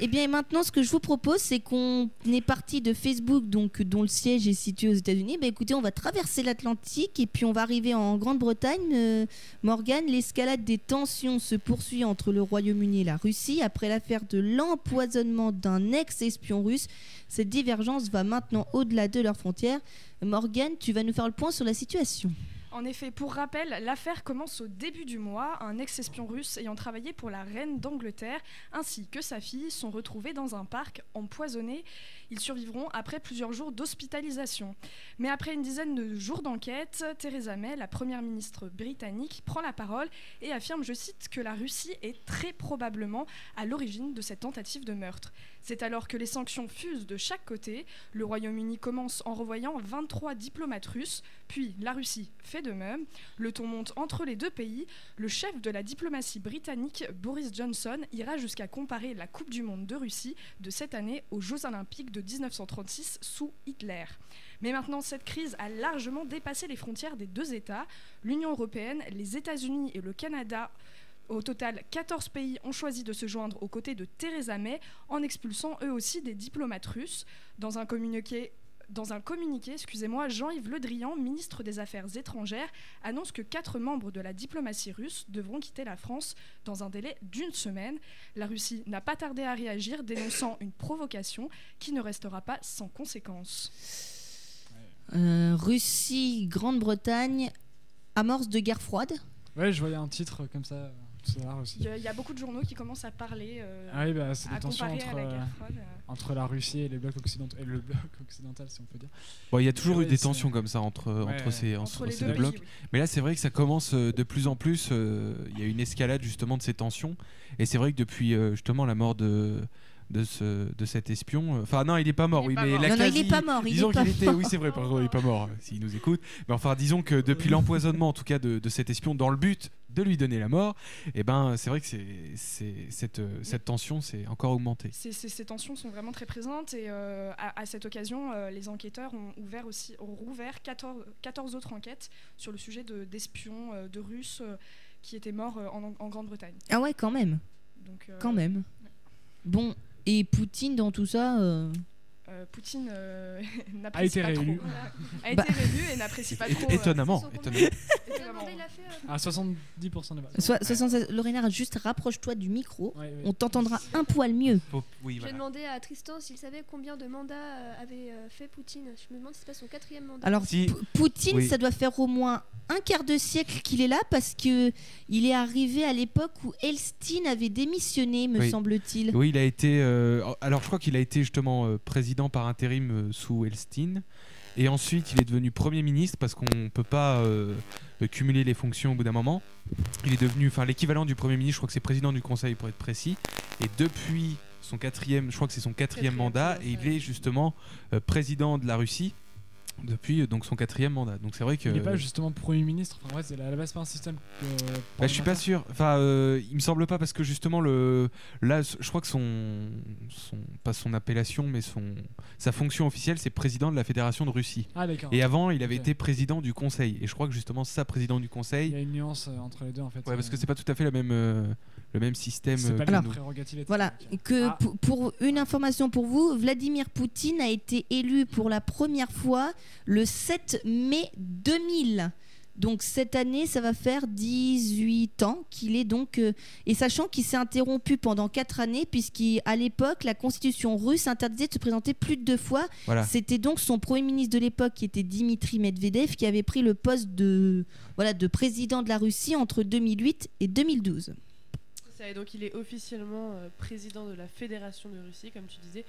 Eh bien, maintenant, ce que je vous propose, c'est qu'on est parti de Facebook, donc dont le siège est situé aux États-Unis. Bah, écoutez, on va traverser l'Atlantique et puis on va arriver en Grande-Bretagne. Euh, Morgane, l'escalade des tensions se poursuit entre le Royaume-Uni et la Russie après l'affaire de l'empoisonnement d'un ex-espion russe. Cette divergence va maintenant au-delà de leurs frontières. Morgane, tu vas nous faire le point sur la situation. En effet, pour rappel, l'affaire commence au début du mois. Un ex-espion russe ayant travaillé pour la reine d'Angleterre ainsi que sa fille sont retrouvés dans un parc empoisonnés. Ils survivront après plusieurs jours d'hospitalisation. Mais après une dizaine de jours d'enquête, Theresa May, la première ministre britannique, prend la parole et affirme, je cite, que la Russie est très probablement à l'origine de cette tentative de meurtre. C'est alors que les sanctions fusent de chaque côté. Le Royaume-Uni commence en revoyant 23 diplomates russes, puis la Russie fait de même. Le ton monte entre les deux pays. Le chef de la diplomatie britannique, Boris Johnson, ira jusqu'à comparer la Coupe du Monde de Russie de cette année aux Jeux Olympiques de 1936 sous Hitler. Mais maintenant, cette crise a largement dépassé les frontières des deux États. L'Union européenne, les États-Unis et le Canada au total, 14 pays ont choisi de se joindre aux côtés de Theresa May en expulsant eux aussi des diplomates russes. Dans un communiqué, dans un communiqué, excusez-moi, Jean-Yves Le Drian, ministre des Affaires étrangères, annonce que quatre membres de la diplomatie russe devront quitter la France dans un délai d'une semaine. La Russie n'a pas tardé à réagir, dénonçant une provocation qui ne restera pas sans conséquences. Euh, Russie, Grande-Bretagne, amorce de guerre froide. Ouais, je voyais un titre comme ça. Il y, a beaucoup de journaux qui commencent à parler, euh, ah oui, bah, c'est des tensions entre, la euh, entre la Russie et, les blocs occidentaux, et le bloc occidental, si on peut dire. Bon, il y a toujours eu des tensions comme ça entre, entre ces, entre ces deux blocs. Mais là, c'est vrai que ça commence euh, de plus en plus. Il y a une escalade justement de ces tensions. Et c'est vrai que depuis justement la mort de de, ce, de cet espion. Enfin, non, il n'est pas mort, oui, mais non, non, il n'est pas mort. disons qu'il était, oui, c'est vrai, pardon, il n'est pas mort, s'il nous écoute. Mais enfin, disons que depuis l'empoisonnement, en tout cas, de, de, cet espion, dans le but de lui donner la mort, et eh ben, c'est vrai que c'est, cette, cette tension s'est encore augmentée. ces tensions sont vraiment très présentes et euh, à, cette occasion, euh, les enquêteurs ont, ouvert aussi, ont rouvert 14, 14 autres enquêtes sur le sujet de, d'espions, euh, de Russes qui étaient morts en, en Grande-Bretagne. Ah ouais, quand même. Donc, quand même. Bon, et Poutine dans tout ça euh, euh, Poutine euh, n'apprécie pas trop. a été bah. réélu et n'apprécie pas trop. Étonnamment. étonnamment. À 70% des votes. Lorena, juste rapproche-toi du micro. On t'entendra un poil mieux. Oui, J'ai demandé à Tristan s'il savait combien de mandats avait fait Poutine. Je me demande si c'est pas son quatrième mandat. Alors, Poutine, ça doit faire au moins un quart de siècle qu'il est là parce que il est arrivé à l'époque où Elstine avait démissionné, me semble-t-il. Oui, il a été. alors, je crois qu'il a été justement président par intérim euh, sous Elstine. Et ensuite, il est devenu Premier ministre parce qu'on ne peut pas euh, cumuler les fonctions au bout d'un moment. Il est devenu, enfin, l'équivalent du Premier ministre, je crois que c'est président du Conseil pour être précis. Et depuis son quatrième, je crois que c'est son quatrième, mandat, et il est justement euh, président de la Russie depuis donc son quatrième mandat. Donc c'est vrai que. Il n'est pas justement Premier ministre. Enfin, ouais, c'est à la base pas un système. bah, je suis pas sûr. Enfin, euh, il me semble pas parce que justement le là, je crois que son, son pas son appellation, mais son sa fonction officielle, c'est président de la Fédération de Russie. Ah d'accord. Et avant, il avait été président du Conseil. Et je crois que justement ça, président du Conseil. Il y a une nuance euh, entre les deux en fait. Ouais, parce que c'est pas tout à fait la même euh, le même système. C'est pas que prérogative. Voilà. Que ah. pour une information pour vous, Vladimir Poutine a été élu pour la première fois le 7 mai 2000. Donc cette année, ça va faire 18 ans qu'il est donc... Euh, et sachant qu'il s'est interrompu pendant 4 années, puisqu'à l'époque, la constitution russe interdisait de se présenter plus de deux fois. C'était donc son premier ministre de l'époque, qui était Dimitri Medvedev, qui avait pris le poste de, voilà, de président de la Russie entre 2008 et 2012. Ça, et donc il est officiellement euh, président de la Fédération de Russie, comme tu disais,